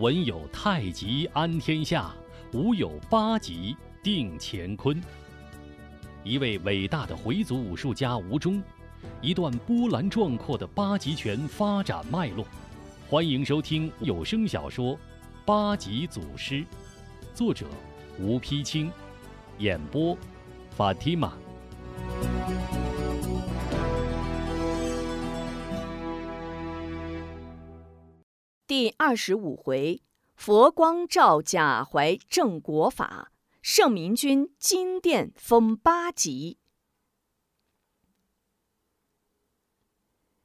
文有太极安天下，武有八极定乾坤。一位伟大的回族武术家吴忠，一段波澜壮阔的八极拳发展脉络。欢迎收听有声小说《八极祖师》，作者吴丕清，演播法蒂玛。二十五回，佛光照贾怀正国法，圣明君金殿封八级。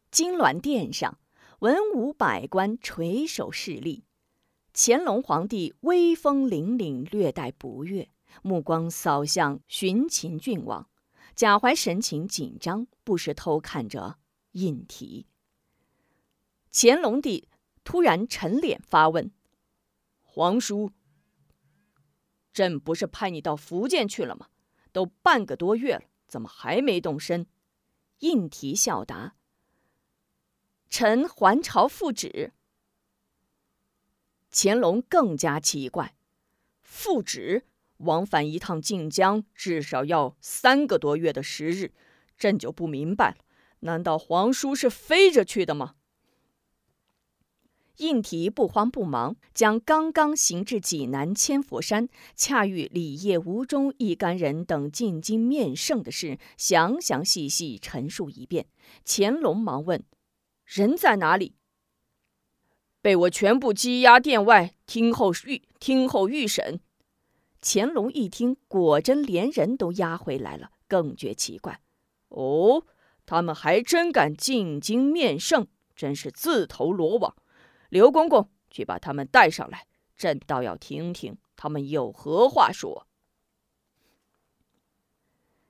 金銮殿上，文武百官垂首侍立。乾隆皇帝威风凛凛，略带不悦，目光扫向巡勤郡王。贾怀神情紧张，不时偷看着印题。乾隆帝。突然沉脸发问：“皇叔，朕不是派你到福建去了吗？都半个多月了，怎么还没动身？”应提笑答：“臣还朝复旨。”乾隆更加奇怪：“复旨？往返一趟晋江，至少要三个多月的时日，朕就不明白了。难道皇叔是飞着去的吗？”应提不慌不忙，将刚刚行至济南千佛山，恰遇李业、吴中一干人等进京面圣的事，详详细细陈述一遍。乾隆忙问：“人在哪里？”被我全部羁押殿外，听候预听候预审。乾隆一听，果真连人都押回来了，更觉奇怪。哦，他们还真敢进京面圣，真是自投罗网。刘公公，去把他们带上来，朕倒要听听他们有何话说。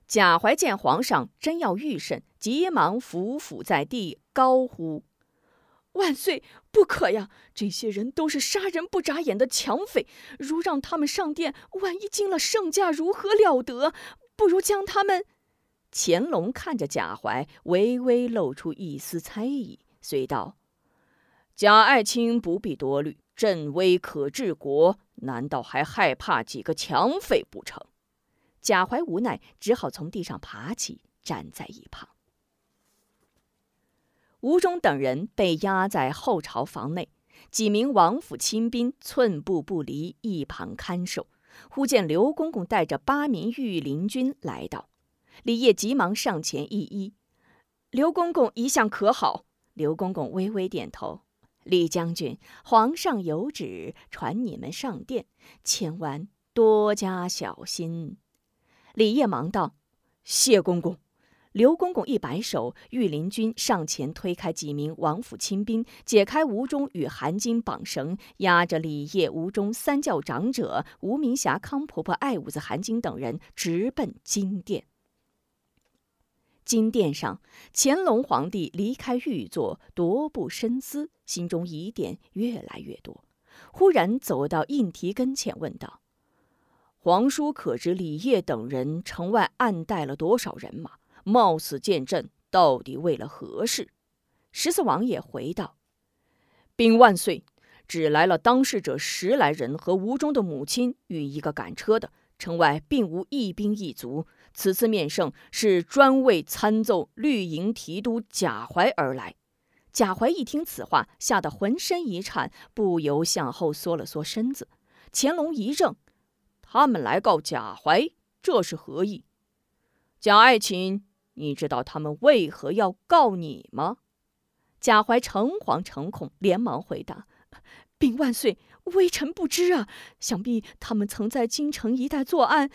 贾怀见皇上真要御审，急忙伏伏在地，高呼：“万岁，不可呀！这些人都是杀人不眨眼的强匪，如让他们上殿，万一惊了圣驾，如何了得？不如将他们……”乾隆看着贾怀，微微露出一丝猜疑，遂道。贾爱卿不必多虑，朕威可治国，难道还害怕几个强匪不成？贾怀无奈，只好从地上爬起，站在一旁。吴中等人被压在后朝房内，几名王府亲兵寸步不离，一旁看守。忽见刘公公带着八名御林军来到，李业急忙上前一揖：“刘公公一向可好？”刘公公微微点头。李将军，皇上有旨传你们上殿，千万多加小心。李业忙道：“谢公公。”刘公公一摆手，御林军上前推开几名王府亲兵，解开吴中与韩金绑绳，押着李业、吴中三教长者、吴明霞、康婆婆、爱五子韩金等人，直奔金殿。金殿上，乾隆皇帝离开御座，踱步深思，心中疑点越来越多。忽然走到胤禔跟前，问道：“皇叔可知李烨等人城外暗带了多少人马？冒死见朕，到底为了何事？”十四王爷回道：“禀万岁，只来了当事者十来人和吴中的母亲与一个赶车的，城外并无一兵一卒。”此次面圣是专为参奏绿营提督贾怀而来。贾怀一听此话，吓得浑身一颤，不由向后缩了缩身子。乾隆一怔：“他们来告贾怀，这是何意？”贾爱卿，你知道他们为何要告你吗？贾怀诚惶诚恐，连忙回答：“禀万岁。”微臣不知啊，想必他们曾在京城一带作案，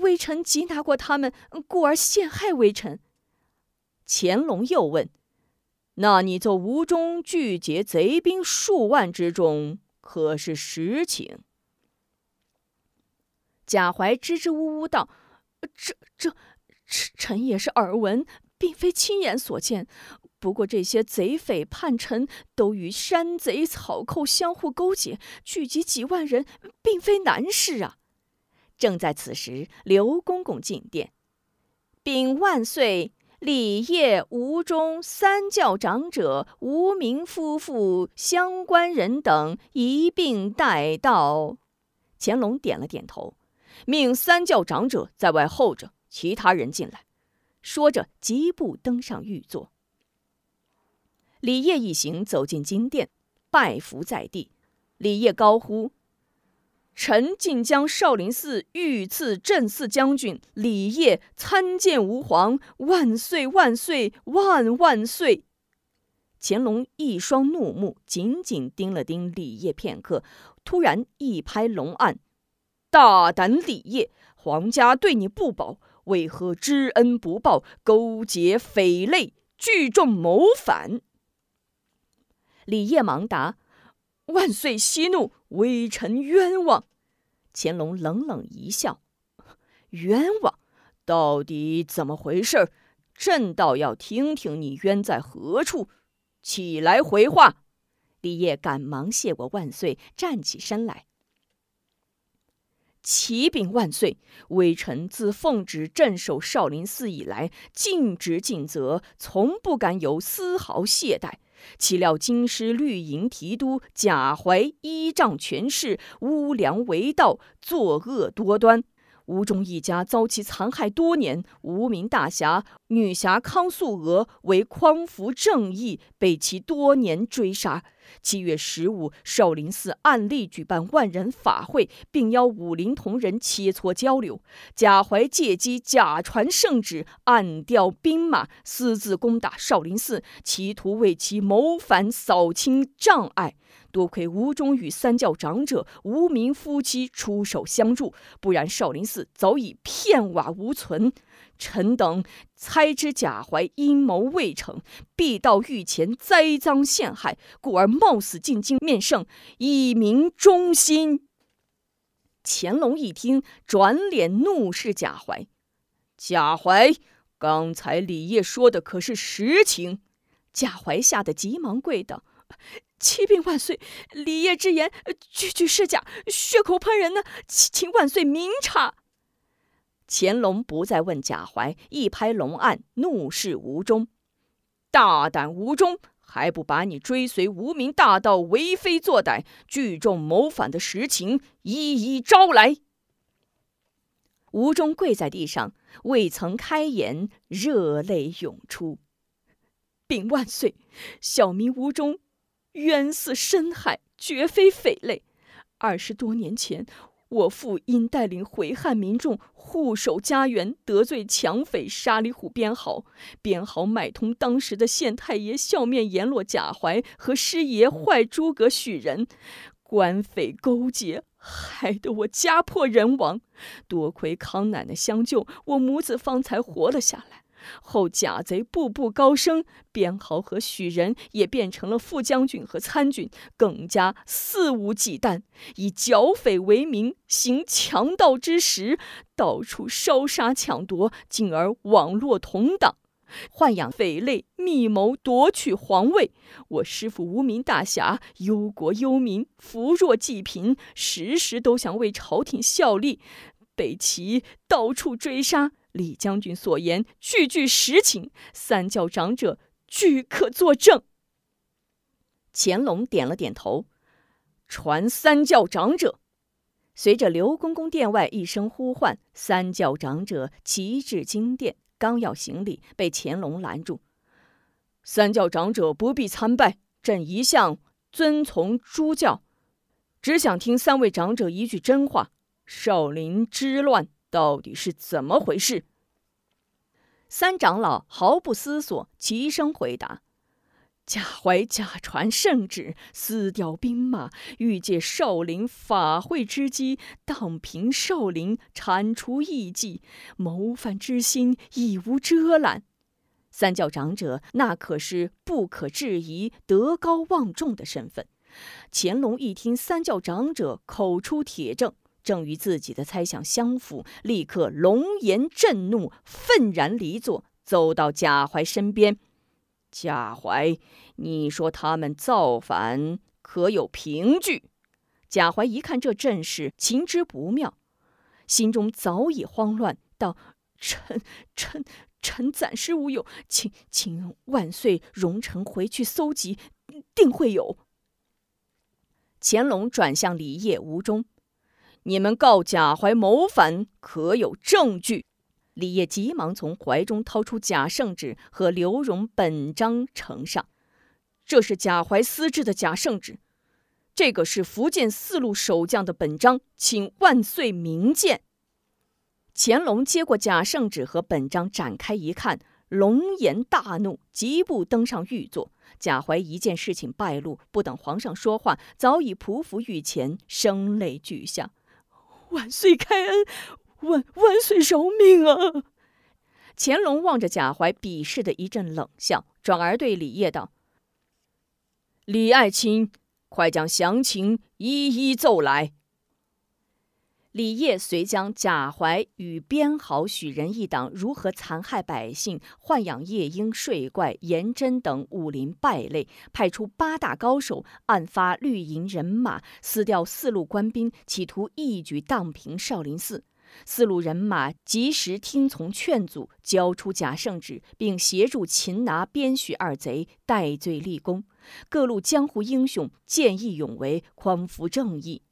微臣缉拿过他们，故而陷害微臣。乾隆又问：“那你奏吴中拒劫贼兵数万之众，可是实情？”贾怀支支吾吾道：“这、这、臣臣也是耳闻，并非亲眼所见。”不过这些贼匪叛臣都与山贼草寇相互勾结，聚集几万人，并非难事啊！正在此时，刘公公进殿，禀万岁，李业、吴中三教长者、吴明夫妇相关人等一并带到。乾隆点了点头，命三教长者在外候着，其他人进来。说着，疾步登上御座。李业一行走进金殿，拜伏在地。李业高呼。臣晋江少林寺御赐镇寺将军李业参见吾皇，万岁万岁万万岁！乾隆一双怒目紧紧盯了盯李业片刻，突然一拍龙案：“大胆李业，皇家对你不薄，为何知恩不报，勾结匪类，聚众谋反？”李业忙答。万岁息怒，微臣冤枉。乾隆冷冷一笑：“冤枉？到底怎么回事？朕倒要听听你冤在何处。起来回话。”李业赶忙谢过万岁，站起身来：“启禀万岁，微臣自奉旨镇守少林寺以来，尽职尽责，从不敢有丝毫懈怠。”岂料京师绿营提督贾怀依仗权势，污良为盗，作恶多端。吴忠一家遭其残害多年，无名大侠女侠康素娥为匡扶正义，被其多年追杀。七月十五，少林寺暗例举办万人法会，并邀武林同仁切磋交流。贾怀借机假传圣旨，暗调兵马，私自攻打少林寺，企图为其谋反扫清障碍。多亏吴中与三教长者、无名夫妻出手相助，不然少林寺早已片瓦无存。臣等猜知贾怀阴谋未成，必到御前栽赃陷害，故而冒死进京面圣，以明忠心。乾隆一听，转脸怒视贾怀：“贾怀，刚才李业说的可是实情？”贾怀吓得急忙跪道：“启禀万岁，李业之言句句是假，血口喷人呢，请请万岁明察。”乾隆不再问贾怀，一拍龙案，怒视吴中：“大胆吴中，还不把你追随无名大盗为非作歹、聚众谋反的实情一一招来！”吴中跪在地上，未曾开言，热泪涌出。禀万岁，小民吴中冤死深海，绝非匪类。二十多年前。我父因带领回汉民众护守家园，得罪强匪沙里虎边豪，边豪买通当时的县太爷，笑面阎罗贾怀和师爷坏诸葛许人，官匪勾结，害得我家破人亡。多亏康奶奶相救，我母子方才活了下来。后假贼步步高升，边豪和许人也变成了副将军和参军，更加肆无忌惮，以剿匪为名行强盗之实，到处烧杀抢夺，进而网络同党，豢养匪类，密谋夺取皇位。我师父无名大侠忧国忧民，扶弱济贫，时时都想为朝廷效力，北齐到处追杀。李将军所言句句实情，三教长者俱可作证。乾隆点了点头，传三教长者。随着刘公公殿外一声呼唤，三教长者齐至金殿，刚要行礼，被乾隆拦住。三教长者不必参拜，朕一向遵从诸教，只想听三位长者一句真话：少林之乱。到底是怎么回事？三长老毫不思索，齐声回答：“贾怀假传圣旨，私调兵马，欲借少林法会之机荡平少林，铲除异迹，谋反之心已无遮拦。三教长者那可是不可置疑、德高望重的身份。”乾隆一听三教长者口出铁证。正与自己的猜想相符，立刻龙颜震怒，愤然离座，走到贾怀身边。贾怀，你说他们造反，可有凭据？贾怀一看这阵势，情知不妙，心中早已慌乱，道：“臣臣臣暂时无有，请请万岁容臣回去搜集，定会有。乾隆转向李业、吴忠：“你们告贾怀谋反，可有证据？”李业急忙从怀中掏出假圣旨和刘荣本章呈上：“这是贾怀私制的假圣旨，这个是福建四路守将的本章，请万岁明鉴。”乾隆接过假圣旨和本章，展开一看，龙颜大怒，急步登上御座。贾怀一见事情败露，不等皇上说话，早已匍匐御前，声泪俱下：“万岁开恩，万万岁饶命啊！”乾隆望着贾怀，鄙视的一阵冷笑，转而对李烨道：“李爱卿，快将详情一一奏来。”李烨遂将贾怀与边豪、许仁一党如何残害百姓、豢养夜莺、睡怪、颜真等武林败类，派出八大高手，暗发绿营人马，撕掉四路官兵，企图一举荡平少林寺。四路人马及时听从劝阻，交出假圣旨，并协助擒拿边许二贼，戴罪立功。各路江湖英雄见义勇为，匡扶正义。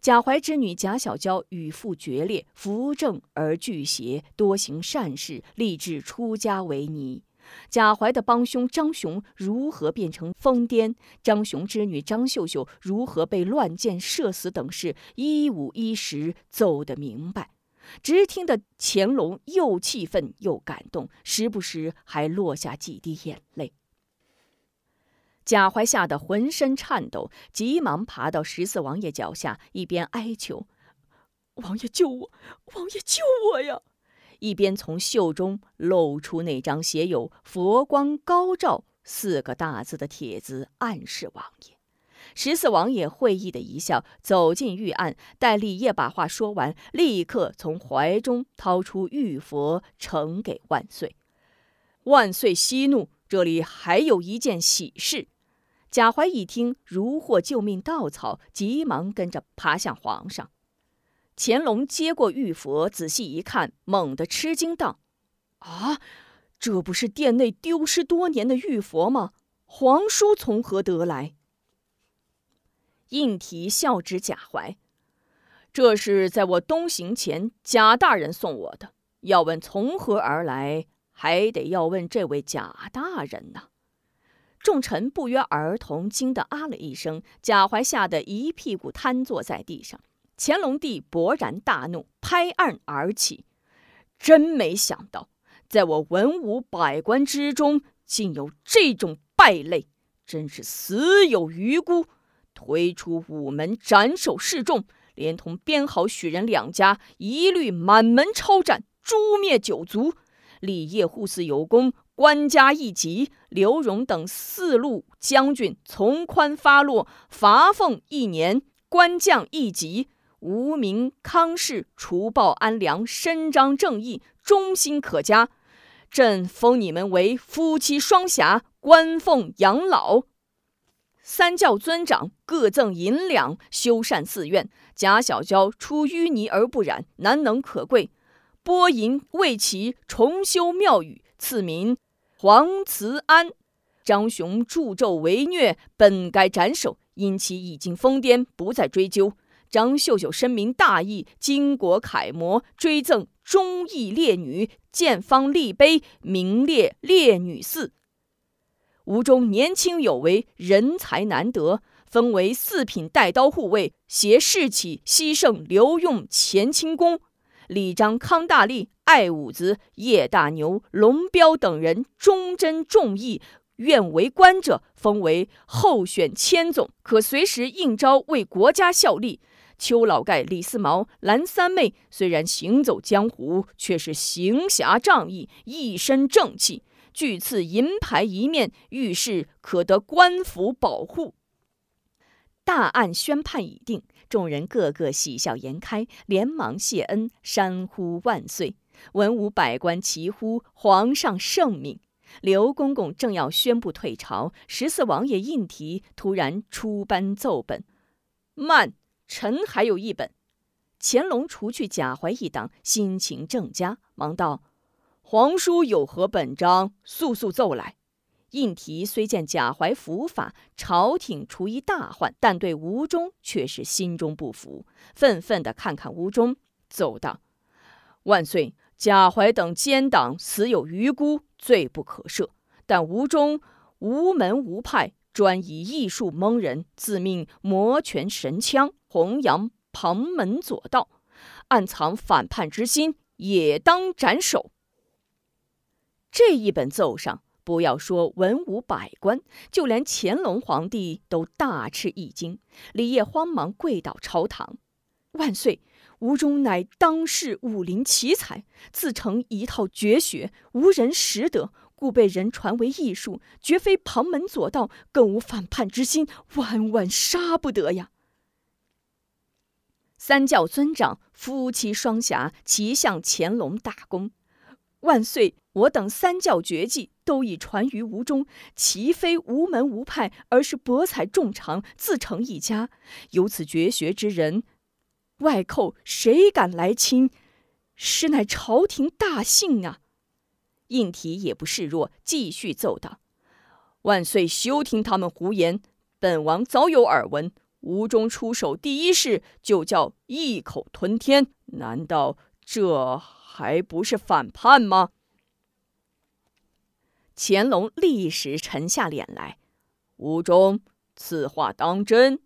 贾怀之女贾小娇与父决裂，扶正而拒邪，多行善事，立志出家为尼。贾怀的帮凶张雄如何变成疯癫？张雄之女张秀秀如何被乱箭射死？等事一五一十奏得明白。只听得乾隆又气愤又感动，时不时还落下几滴眼泪。贾怀吓得浑身颤抖，急忙爬到十四王爷脚下，一边哀求：“王爷救我，王爷救我呀！”一边从袖中露出那张写有“佛光高照”四个大字的帖子，暗示王爷。十四王爷会意的一笑，走进御案，待李烨把话说完，立刻从怀中掏出玉佛，呈给万岁。万岁息怒，这里还有一件喜事。贾怀一听，如获救命稻草，急忙跟着爬向皇上。乾隆接过玉佛，仔细一看，猛地吃惊道：“啊，这不是殿内丢失多年的玉佛吗？皇叔从何得来？”应提笑指贾怀：“这是在我东行前，贾大人送我的。要问从何而来，还得要问这位贾大人呢。”众臣不约而同惊得啊了一声，贾怀吓得一屁股瘫坐在地上。乾隆帝勃然大怒，拍案而起：“真没想到，在我文武百官之中，竟有这种败类，真是死有余辜！推出午门斩首示众，连同边豪、许仁两家，一律满门抄斩，诛灭九族。李业护寺有功。”官家一级，刘荣等四路将军从宽发落，罚俸一年；官将一级，无名康氏除暴安良，伸张正义，忠心可嘉。朕封你们为夫妻双侠，官奉养老。三教尊长各赠银两，修缮寺院。贾小娇出淤泥而不染，难能可贵。拨银为其重修庙宇，赐名。黄慈安、张雄助纣为虐，本该斩首，因其已经疯癫，不再追究。张秀秀深明大义，巾帼楷模，追赠忠义烈女，建方立碑，名列烈女寺。吴中年轻有为，人才难得，封为四品带刀护卫，携侍起西圣刘用乾清宫。李章、康大力、艾五子、叶大牛、龙彪等人忠贞重义，愿为官者，封为候选千总，可随时应召为国家效力。邱老盖、李四毛、蓝三妹虽然行走江湖，却是行侠仗义，一身正气。据赐银牌一面，遇事可得官府保护。大案宣判已定。众人个个喜笑颜开，连忙谢恩，山呼万岁。文武百官齐呼皇上圣命。刘公公正要宣布退朝，十四王爷应提突然出班奏本：“慢，臣还有一本。”乾隆除去贾怀一党，心情正佳，忙道：“皇叔有何本章，速速奏来。应提虽见贾怀伏法，朝廷除一大患，但对吴中却是心中不服，愤愤地看看吴中，奏道：“万岁，贾怀等奸党死有余辜，罪不可赦。但吴中无门无派，专以艺术蒙人，自命魔拳神枪，弘扬旁门左道，暗藏反叛之心，也当斩首。”这一本奏上，不要说文武百官，就连乾隆皇帝都大吃一惊。李业慌忙跪倒朝堂：“万岁，吴中乃当世武林奇才，自成一套绝学，无人识得，故被人传为艺术，绝非旁门左道，更无反叛之心，万万杀不得呀！”三教尊长夫妻双侠齐向乾隆大功。万岁！我等三教绝技都已传于吴中，其非无门无派，而是博采众长，自成一家。有此绝学之人，外寇谁敢来侵？实乃朝廷大幸啊！应提也不示弱，继续奏道：“万岁，休听他们胡言！本王早有耳闻，吴中出手第一式就叫一口吞天，难道这？”还不是反叛吗？乾隆立时沉下脸来。吴中，此话当真？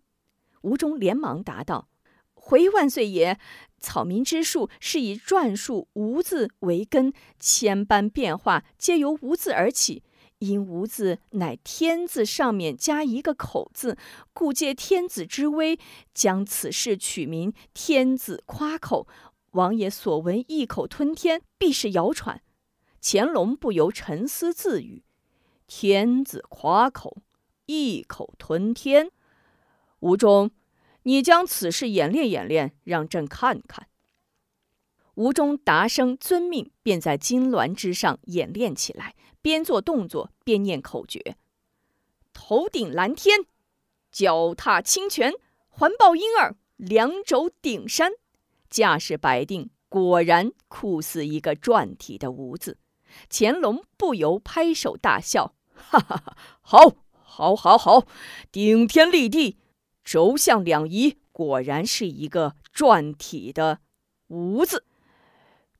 吴中连忙答道：“回万岁爷，草民之术是以篆书‘无’字为根，千般变化皆由‘无’字而起。因‘无’字乃天字上面加一个口字，故借天子之威，将此事取名‘天子夸口’。”王爷所闻“一口吞天”，必是谣传。乾隆不由沉思自语：“天子夸口，一口吞天。”吴中，你将此事演练演练，让朕看看。吴中答声遵命，便在金銮之上演练起来，边做动作边念口诀：“头顶蓝天，脚踏清泉，环抱婴儿，两肘顶山。”架势摆定，果然酷似一个篆体的“吴”字。乾隆不由拍手大笑：“哈哈哈，好，好，好，好！顶天立地，轴向两仪，果然是一个篆体的‘吴’字。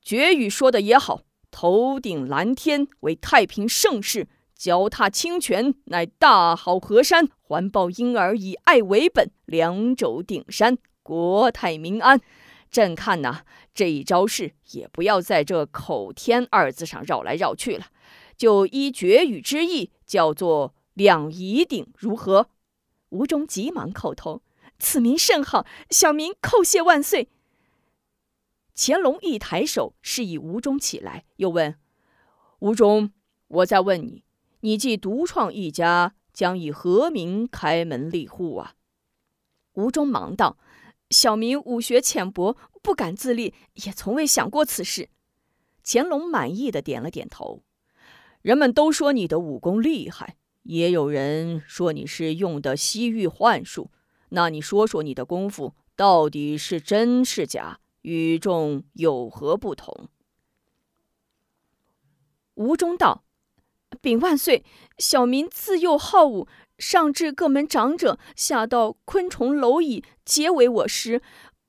绝语说的也好，头顶蓝天为太平盛世，脚踏清泉乃大好河山，环抱婴儿以爱为本，两肘顶山，国泰民安。”朕看呐，这一招式也不要在这“口天”二字上绕来绕去了，就依绝语之意，叫做“两仪顶”，如何？吴中急忙叩头：“此名甚好，小民叩谢万岁。”乾隆一抬手，示意吴中起来，又问：“吴中，我再问你，你既独创一家，将以何名开门立户啊？”吴中忙道。小民武学浅薄，不敢自立，也从未想过此事。乾隆满意的点了点头。人们都说你的武功厉害，也有人说你是用的西域幻术。那你说说你的功夫到底是真是假？与众有何不同？吴中道：“禀万岁，小民自幼好武。”上至各门长者，下到昆虫蝼蚁，皆为我师。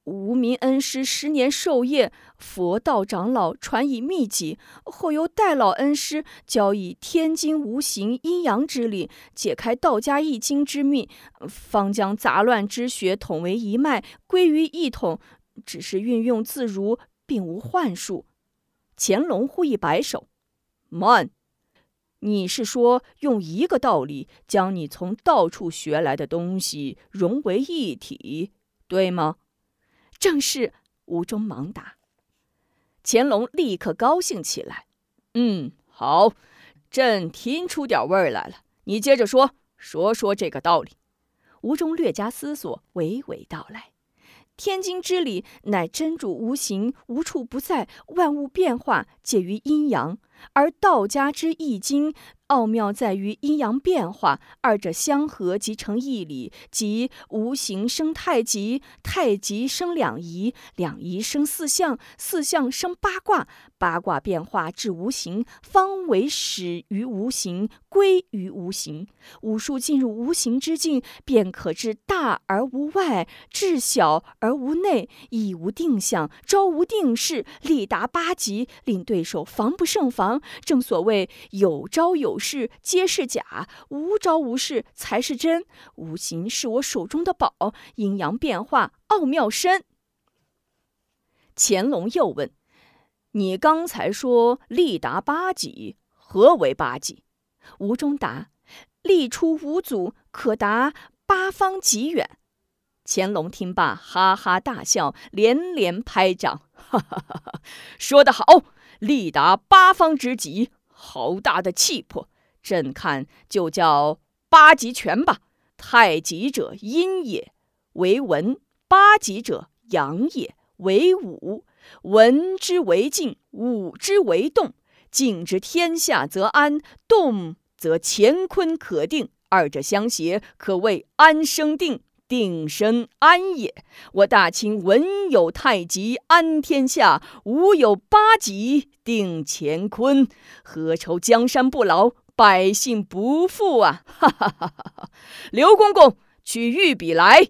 无名恩师十年授业，佛道长老传以秘籍，后由代老恩师教以天经无形阴阳之理，解开道家易经之秘，方将杂乱之学统为一脉，归于一统。只是运用自如，并无幻术。乾隆忽一摆手：“慢。”你是说用一个道理将你从到处学来的东西融为一体，对吗？正是。吴中忙答。乾隆立刻高兴起来。嗯，好，朕听出点味儿来了。你接着说，说说这个道理。吴中略加思索，娓娓道来：天经之理乃真主无形，无处不在，万物变化介于阴阳。而道家之易经。奥妙在于阴阳变化，二者相合即成一理，即无形生太极，太极生两仪，两仪生四象，四象生八卦，八卦变化至无形，方为始于无形，归于无形。武术进入无形之境，便可至大而无外，至小而无内，亦无定向，招无定势，力达八极，令对手防不胜防。正所谓有招有。是皆是假，无招无式才是真。无形是我手中的宝，阴阳变化奥妙深。乾隆又问：“你刚才说力达八极，何为八极？”吴中答：“力出五祖，可达八方极远。”乾隆听罢，哈哈大笑，连连拍掌：“哈哈哈哈！说得好，力达八方之极，好大的气魄！”朕看就叫八极拳吧。太极者阴也，为文；八极者阳也，为武。文之为静，武之为动。静之天下则安，动则乾坤可定。二者相协，可谓安生定，定生安也。我大清文有太极安天下，武有八极定乾坤，何愁江山不老？百姓不富啊！哈哈哈哈哈！刘公公，取御笔来。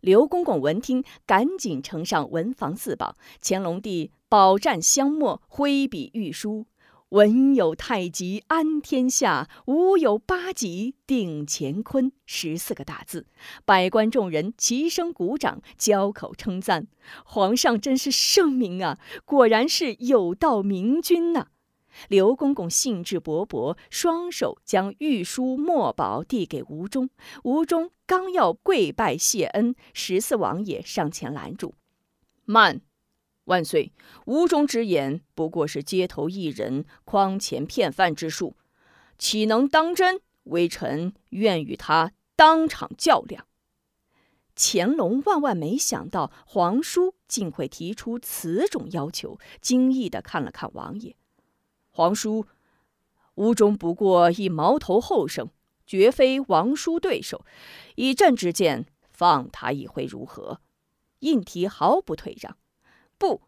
刘公公闻听，赶紧呈上文房四宝。乾隆帝饱蘸香墨，挥笔御书：“文有太极安天下，武有八极定乾坤。”十四个大字，百官众人齐声鼓掌，交口称赞：“皇上真是圣明啊！果然是有道明君呐！”刘公公兴致勃勃，双手将御书墨宝递给吴中。吴中刚要跪拜谢恩，十四王爷上前拦住：“慢，万岁！吴中之言不过是街头艺人诓钱骗饭之术，岂能当真？微臣愿与他当场较量。”乾隆万万没想到皇叔竟会提出此种要求，惊异的看了看王爷。皇叔，吴中不过一毛头后生，绝非王叔对手。以朕之见，放他一回如何？应提毫不退让。不，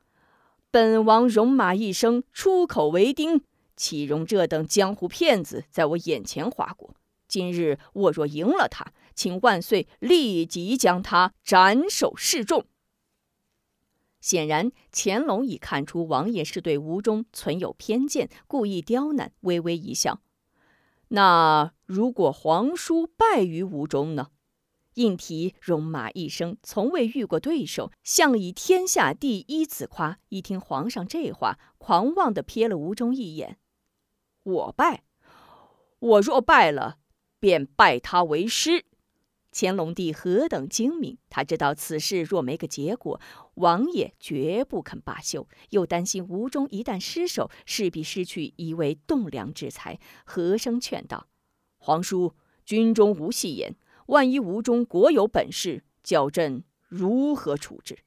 本王戎马一生，出口为丁，岂容这等江湖骗子在我眼前划过？今日我若赢了他，请万岁立即将他斩首示众。显然，乾隆已看出王爷是对吴中存有偏见，故意刁难，微微一笑。那如果皇叔败于吴中呢？应提戎马一生，从未遇过对手，向以天下第一自夸。一听皇上这话，狂妄地瞥了吴中一眼。我败？我若败了，便拜他为师。乾隆帝何等精明，他知道此事若没个结果，王爷绝不肯罢休。又担心吴中一旦失手，势必失去一位栋梁之才，和声劝道：“皇叔，军中无戏言，万一吴中果有本事，叫朕如何处置？”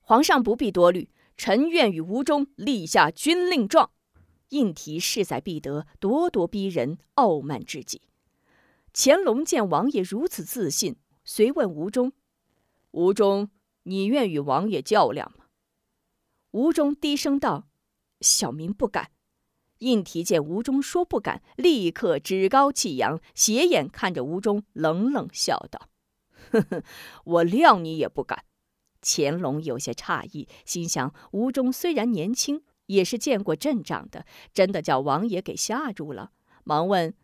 皇上不必多虑，臣愿与吴中立下军令状。应提势在必得，咄咄逼人，傲慢至极。乾隆见王爷如此自信，遂问吴中：“吴中，你愿与王爷较量吗？”吴中低声道：“小民不敢。”应提见吴中说不敢，立刻趾高气扬，斜眼看着吴中，冷冷笑道：“呵呵，我料你也不敢。”乾隆有些诧异，心想：吴中虽然年轻，也是见过阵仗的，真的叫王爷给吓住了，忙问：“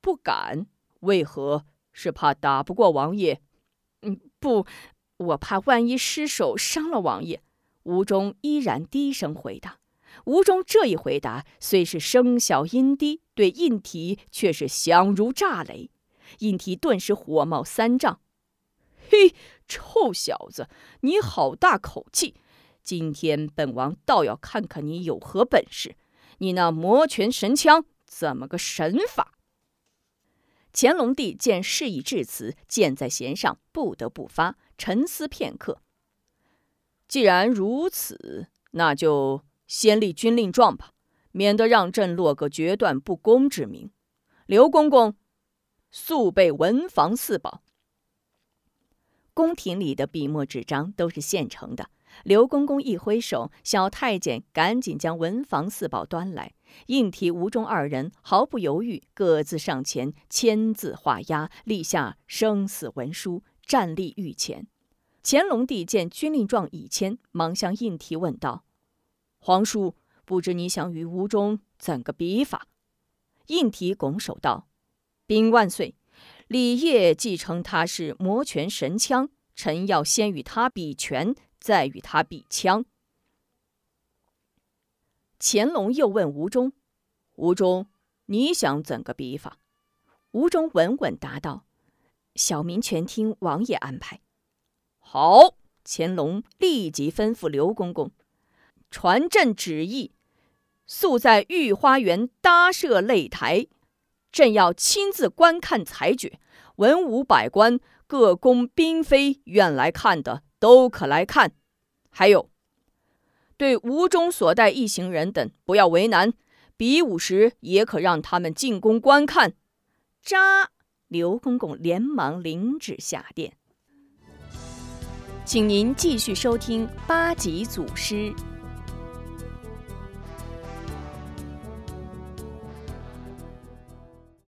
不敢？”为何是怕打不过王爷？嗯，不，我怕万一失手伤了王爷。吴中依然低声回答。吴中这一回答虽是声小音低，对印提却是响如炸雷。印提顿时火冒三丈：“嘿，臭小子，你好大口气！今天本王倒要看看你有何本事！你那魔拳神枪怎么个神法？”乾隆帝见事已至此，箭在弦上，不得不发。沉思片刻，既然如此，那就先立军令状吧，免得让朕落个决断不公之名。刘公公，速备文房四宝。宫廷里的笔墨纸张都是现成的。刘公公一挥手，小太监赶紧将文房四宝端来。应提、吴中二人毫不犹豫，各自上前签字画押，立下生死文书，站立御前。乾隆帝见军令状已签，忙向应提问道：“皇叔，不知你想与吴中怎个比法？”应提拱手道：“兵万岁！李业继承他是魔拳神枪，臣要先与他比拳，再与他比枪。”乾隆又问吴中：“吴中，你想怎个比法？”吴中稳稳答道：“小民全听王爷安排。”好，乾隆立即吩咐刘公公传朕旨意，速在御花园搭设擂台，朕要亲自观看裁决。文武百官、各宫嫔妃愿来看的都可来看。还有，对吴中所带一行人等不要为难，比武时也可让他们进宫观看。扎！刘公公连忙领旨下殿。请您继续收听八级祖师